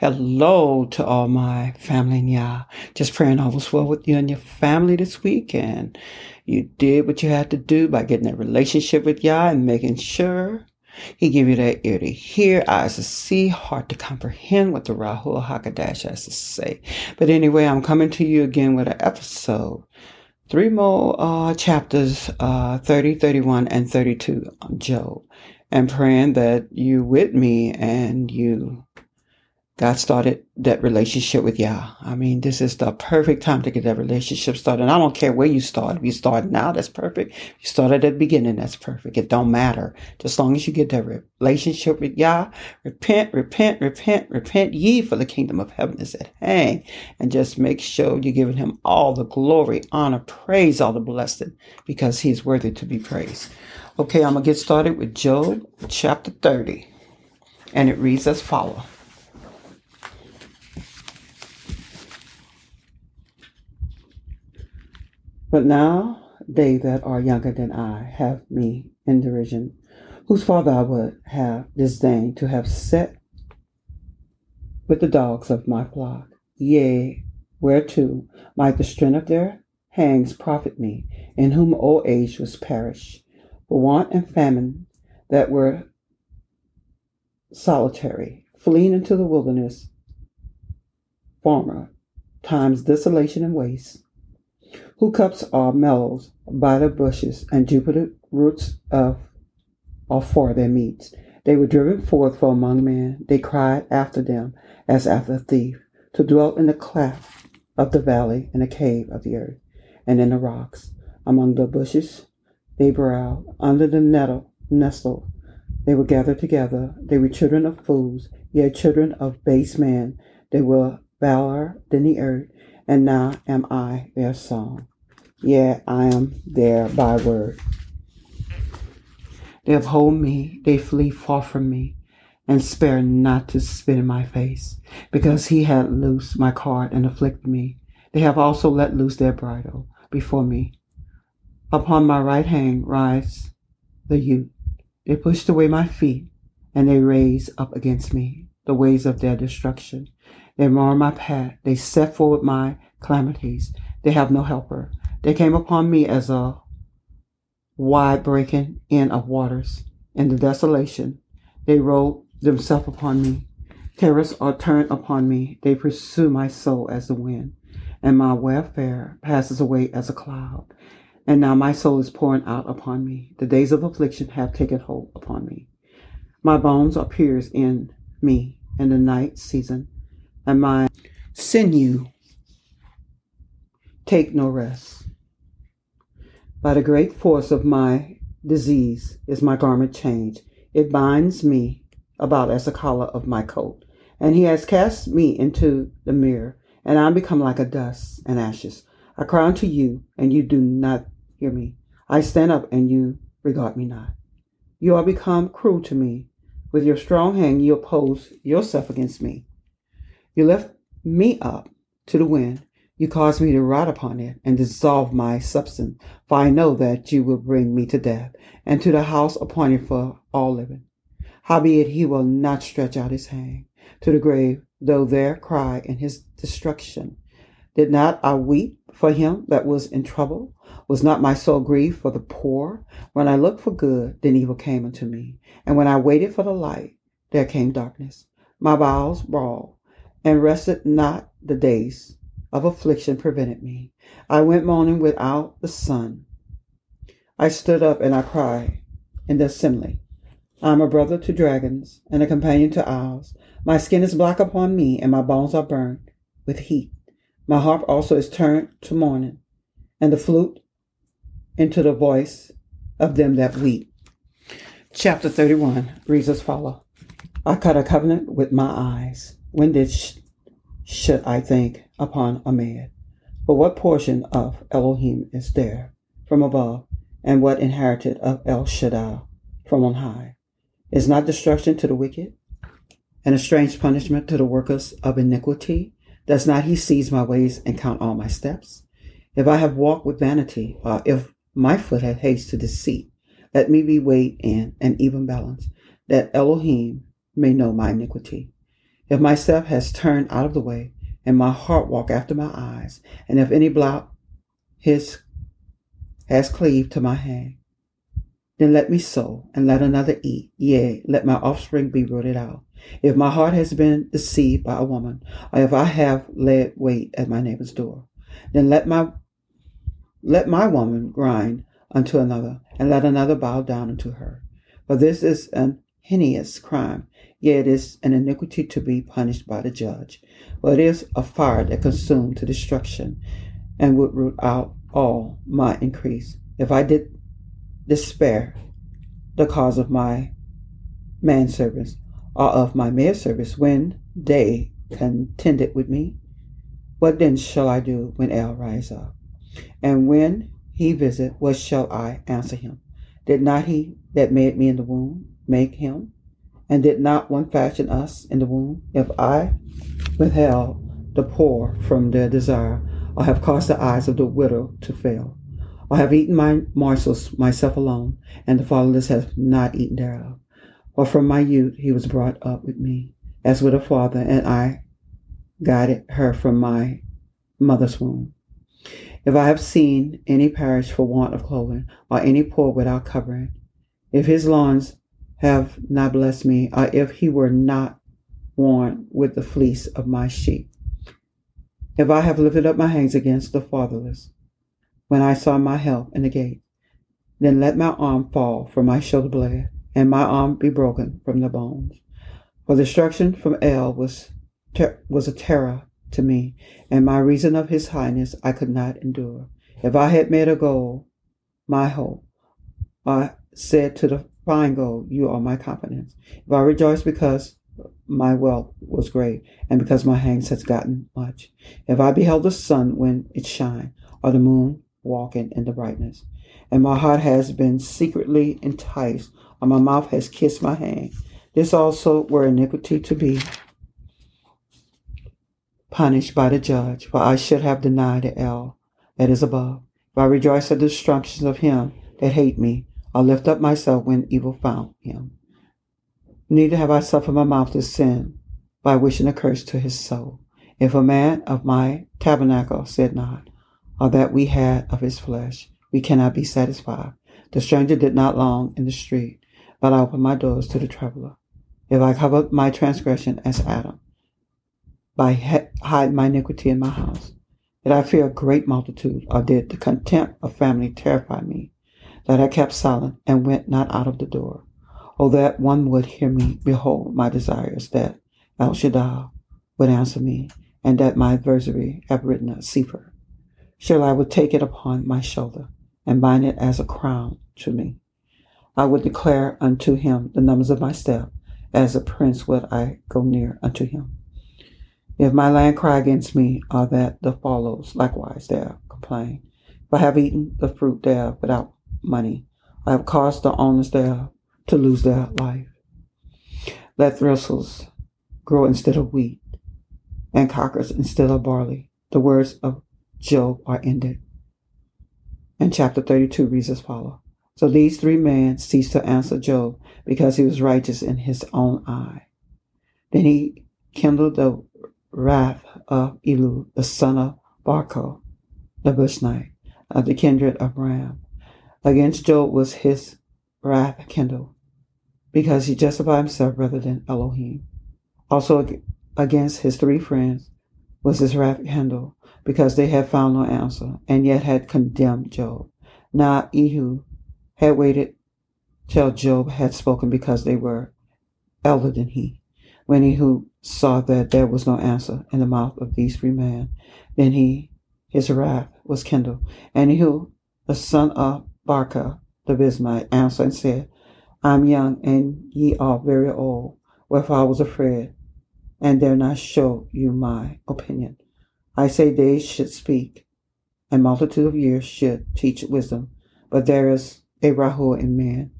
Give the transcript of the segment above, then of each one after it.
Hello to all my family and y'all. Just praying all was well with you and your family this weekend. You did what you had to do by getting that relationship with y'all and making sure he give you that ear to hear, eyes to see, heart to comprehend what the Ruach HaKodesh has to say. But anyway, I'm coming to you again with an episode. Three more uh, chapters, uh, 30, 31, and 32 on Job. And praying that you with me and you God started that relationship with Yah. I mean, this is the perfect time to get that relationship started. And I don't care where you start. If you start now, that's perfect. If you start at the beginning, that's perfect. It don't matter. Just as long as you get that relationship with Yah, repent, repent, repent, repent ye for the kingdom of heaven is at hand. And just make sure you're giving him all the glory, honor, praise, all the blessing, because he's worthy to be praised. Okay, I'm going to get started with Job chapter 30. And it reads as follows. But now they that are younger than I have me in derision, whose father I would have disdained to have set with the dogs of my flock. Yea, whereto might the strength of their hands profit me, in whom old age was perished, for want and famine that were solitary, fleeing into the wilderness, former times desolation and waste who cups are mellows by the bushes, and juniper roots of are for their meats. They were driven forth from among men. They cried after them as after a thief, to dwell in the cleft of the valley, in the cave of the earth, and in the rocks. Among the bushes they browed, under the nettle nestled. They were gathered together. They were children of fools, yet children of base men. They were valor than the earth, and now am I their song. Yea, I am their byword. They uphold me, they flee far from me, and spare not to spit in my face, because he had loosed my card and afflicted me. They have also let loose their bridle before me. Upon my right hand rise the youth. They pushed away my feet, and they raise up against me the ways of their destruction. They mar my path. They set forward my calamities. They have no helper. They came upon me as a wide breaking in of waters. In the desolation, they rolled themselves upon me. Terrors are turned upon me. They pursue my soul as the wind, and my welfare passes away as a cloud. And now my soul is pouring out upon me. The days of affliction have taken hold upon me. My bones are pierced in me in the night season and my sinew take no rest. By the great force of my disease is my garment changed. It binds me about as a collar of my coat. And he has cast me into the mirror, and I am become like a dust and ashes. I cry unto you, and you do not hear me. I stand up, and you regard me not. You are become cruel to me. With your strong hand you oppose yourself against me. You lift me up to the wind. You cause me to rot upon it and dissolve my substance. For I know that you will bring me to death and to the house appointed for all living. Howbeit he will not stretch out his hand to the grave, though there cry in his destruction. Did not I weep for him that was in trouble? Was not my soul grieved for the poor? When I looked for good, then evil came unto me. And when I waited for the light, there came darkness. My bowels brawled and rested not the days of affliction prevented me. I went moaning without the sun. I stood up and I cried in the assembly. I am a brother to dragons and a companion to owls. My skin is black upon me, and my bones are burned with heat. My harp also is turned to mourning, and the flute into the voice of them that weep. Chapter 31 reads as follows I cut a covenant with my eyes when did sh- should I think upon a man? But what portion of Elohim is there from above, and what inherited of El Shaddai from on high? Is not destruction to the wicked, and a strange punishment to the workers of iniquity? Does not he seize my ways and count all my steps? If I have walked with vanity, or if my foot hath haste to deceit, let me be weighed in an even balance, that Elohim may know my iniquity If my step has turned out of the way, and my heart walk after my eyes, and if any blot his has cleaved to my hand, then let me sow, and let another eat. Yea, let my offspring be rooted out. If my heart has been deceived by a woman, or if I have laid wait at my neighbor's door, then let my let my woman grind unto another, and let another bow down unto her. For this is an heinous crime, yet it is an iniquity to be punished by the judge. For it is a fire that consumed to destruction, and would root out all my increase. If I did despair the cause of my manservants or of my maidservants when they contended with me, what then shall I do when El rise up? And when he visit, what shall I answer him? Did not he that made me in the womb make him? And did not one fashion us in the womb? If I withheld the poor from their desire, or have caused the eyes of the widow to fail, or have eaten my morsels myself alone, and the fatherless have not eaten thereof. For from my youth he was brought up with me, as with a father, and I guided her from my mother's womb. If I have seen any perish for want of clothing, or any poor without covering, if his lawns have not blessed me, or if he were not worn with the fleece of my sheep, if I have lifted up my hands against the fatherless, when I saw my help in the gate. Then let my arm fall from my shoulder blade, and my arm be broken from the bones. For destruction from El was ter- was a terror to me, and my reason of his highness I could not endure. If I had made a goal my hope, I said to the fine gold, You are my confidence. If I rejoice because my wealth was great, and because my hands has gotten much. If I beheld the sun when it shine, or the moon walking in the brightness. And my heart has been secretly enticed, or my mouth has kissed my hand. This also were iniquity to be punished by the judge, for I should have denied the El that is above. If I rejoice at the destructions of him that hate me, I lift up myself when evil found him. Neither have I suffered my mouth to sin by wishing a curse to his soul. If a man of my tabernacle said not, or that we had of his flesh, we cannot be satisfied. The stranger did not long in the street, but I opened my doors to the traveler. If I cover my transgression as Adam, by hide my iniquity in my house, did I fear a great multitude, or did the contempt of family terrify me, that I kept silent and went not out of the door? Oh, that one would hear me. Behold, my desire is that El Shaddai would answer me, and that my adversary have written a sefer Surely I would take it upon my shoulder and bind it as a crown to me. I would declare unto him the numbers of my step, as a prince would I go near unto him. If my land cry against me, are that the follows likewise there complain. If I have eaten the fruit thereof without money, I have caused the owners thereof to lose their life. Let thistles grow instead of wheat, and cockers instead of barley. The words of Job are ended. And chapter 32 reads as follows. So these three men ceased to answer Job because he was righteous in his own eye. Then he kindled the wrath of Elihu, the son of Barco, the Bushnite, of the kindred of Ram. Against Job was his wrath kindled, because he justified himself rather than Elohim. Also against his three friends was his wrath kindled, because they had found no answer, and yet had condemned Job. Now Ehud had waited till Job had spoken because they were elder than he. When Ehud saw that there was no answer in the mouth of these three men, then he his wrath was kindled. And Ehud, the son of Barca the Bismite, answered and said, I am young, and ye are very old, wherefore I was afraid, and dare not show you my opinion. I say days should speak, and multitude of years should teach wisdom, but there is a Ruach in man,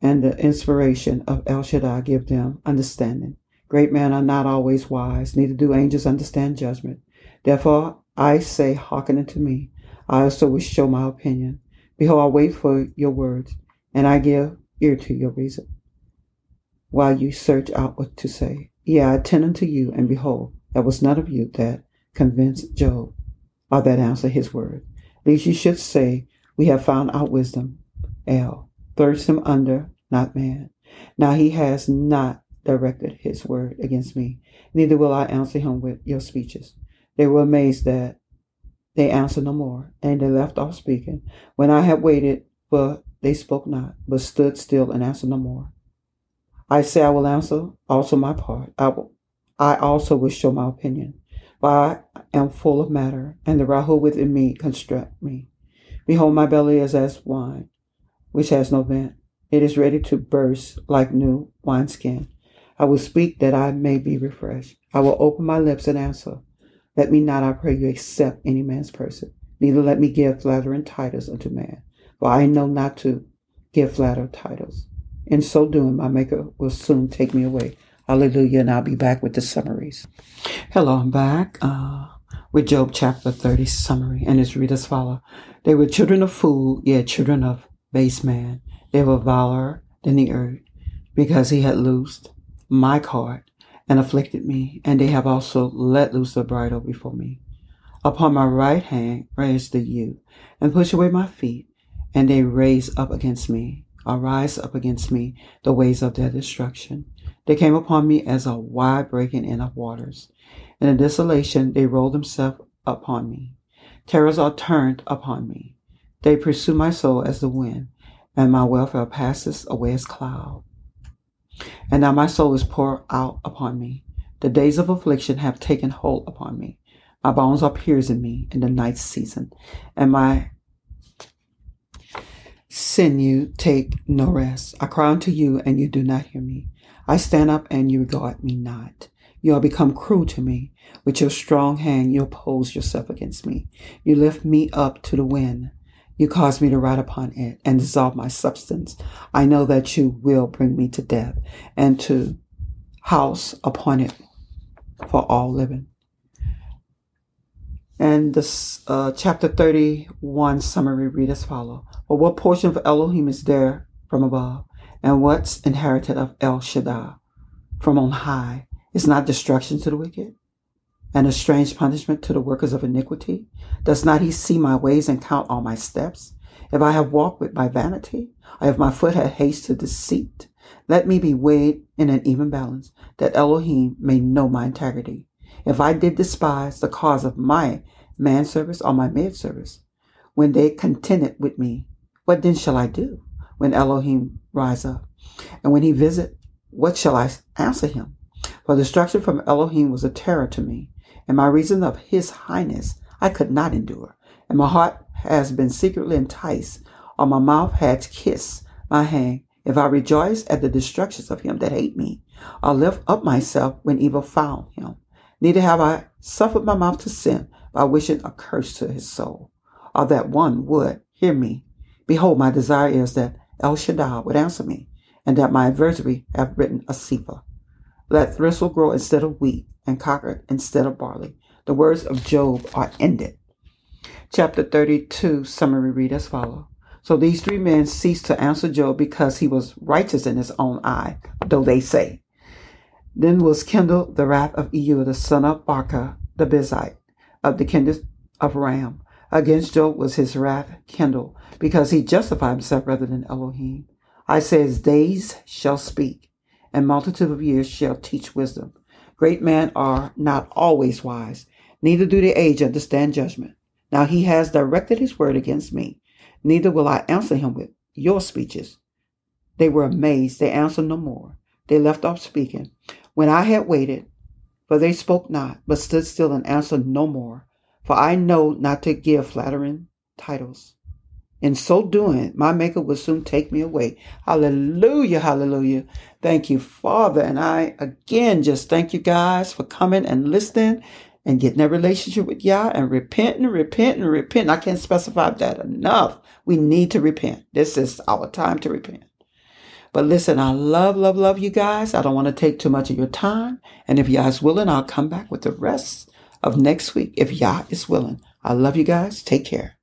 and the inspiration of El Shaddai give them understanding. Great men are not always wise, neither do angels understand judgment. Therefore I say, hearken unto me. I also will show my opinion. Behold, I wait for your words, and I give ear to your reason. while you search out what to say. Yeah, I attend unto you, and behold, there was none of you that convinced Job, or that answered his word. Least you should say, We have found out wisdom. L. Thirst him under, not man. Now he has not directed his word against me, neither will I answer him with your speeches. They were amazed that they answered no more, and they left off speaking. When I had waited, but they spoke not, but stood still and answered no more. I say I will answer also my part. I will, I also will show my opinion. For I am full of matter, and the Ruach within me constrict me. Behold, my belly is as wine, which has no vent. It is ready to burst like new wineskin. I will speak that I may be refreshed. I will open my lips and answer. Let me not, I pray you, accept any man's person, neither let me give flattering titles unto man, for I know not to give flattering titles. In so doing, my Maker will soon take me away. Hallelujah. And I'll be back with the summaries. Hello, I'm back uh, with Job chapter 30 summary. And it's read as follows. They were children of fool, yet children of base man. They were viler than the earth, because he had loosed my cart and afflicted me, and they have also let loose the bridle before me. Upon my right hand raised the you, and push away my feet, and they raise up against me, arise up against me the ways of their destruction. They came upon me as a wide breaking in of waters. In the desolation, they rolled themselves upon me. Terrors are turned upon me. They pursue my soul as the wind, and my welfare passes away as cloud. And now my soul is poured out upon me. The days of affliction have taken hold upon me. My bones are piercing me in the night season, and my sinew take no rest. I cry unto you, and you do not hear me. I stand up and you regard me not. You are become cruel to me. With your strong hand, you oppose yourself against me. You lift me up to the wind. You cause me to ride upon it and dissolve my substance. I know that you will bring me to death and to house upon it for all living. And this uh, chapter 31 summary read as follow. What portion of Elohim is there from above? and what's inherited of El Shaddai from on high is not destruction to the wicked and a strange punishment to the workers of iniquity? Does not he see my ways and count all my steps? If I have walked with my vanity, or if my foot had haste to deceit, let me be weighed in an even balance, that Elohim may know my integrity. If I did despise the cause of my manservice or my maidservice, when they contended with me, what then shall I do? when Elohim rise up. And when he visit, what shall I answer him? For destruction from Elohim was a terror to me, and my reason of his highness I could not endure. And my heart has been secretly enticed, or my mouth has kissed my hand. If I rejoice at the destructions of him that hate me, or lift up myself when evil found him. Neither have I suffered my mouth to sin by wishing a curse to his soul, or that one would hear me. Behold, my desire is that El Shaddai would answer me, and that my adversary have written a sefer. Let thistle grow instead of wheat, and cocker instead of barley. The words of Job are ended. Chapter 32 summary read as follows. So these three men ceased to answer Job because he was righteous in his own eye, though they say. Then was kindled the wrath of Ehud, the son of Barca, the Bizite, of the kindred of Ram, Against Job was his wrath kindled, because he justified himself rather than Elohim. I say, his days shall speak, and multitude of years shall teach wisdom. Great men are not always wise, neither do the aged understand judgment. Now he has directed his word against me, neither will I answer him with your speeches. They were amazed, they answered no more. They left off speaking. When I had waited, for they spoke not, but stood still and answered no more. For I know not to give flattering titles. In so doing, my Maker will soon take me away. Hallelujah, hallelujah. Thank you, Father. And I again just thank you guys for coming and listening and getting that relationship with Yah and repenting, repenting, repenting. I can't specify that enough. We need to repent. This is our time to repent. But listen, I love, love, love you guys. I don't want to take too much of your time. And if Yah is willing, I'll come back with the rest of next week if Yah is willing. I love you guys. Take care.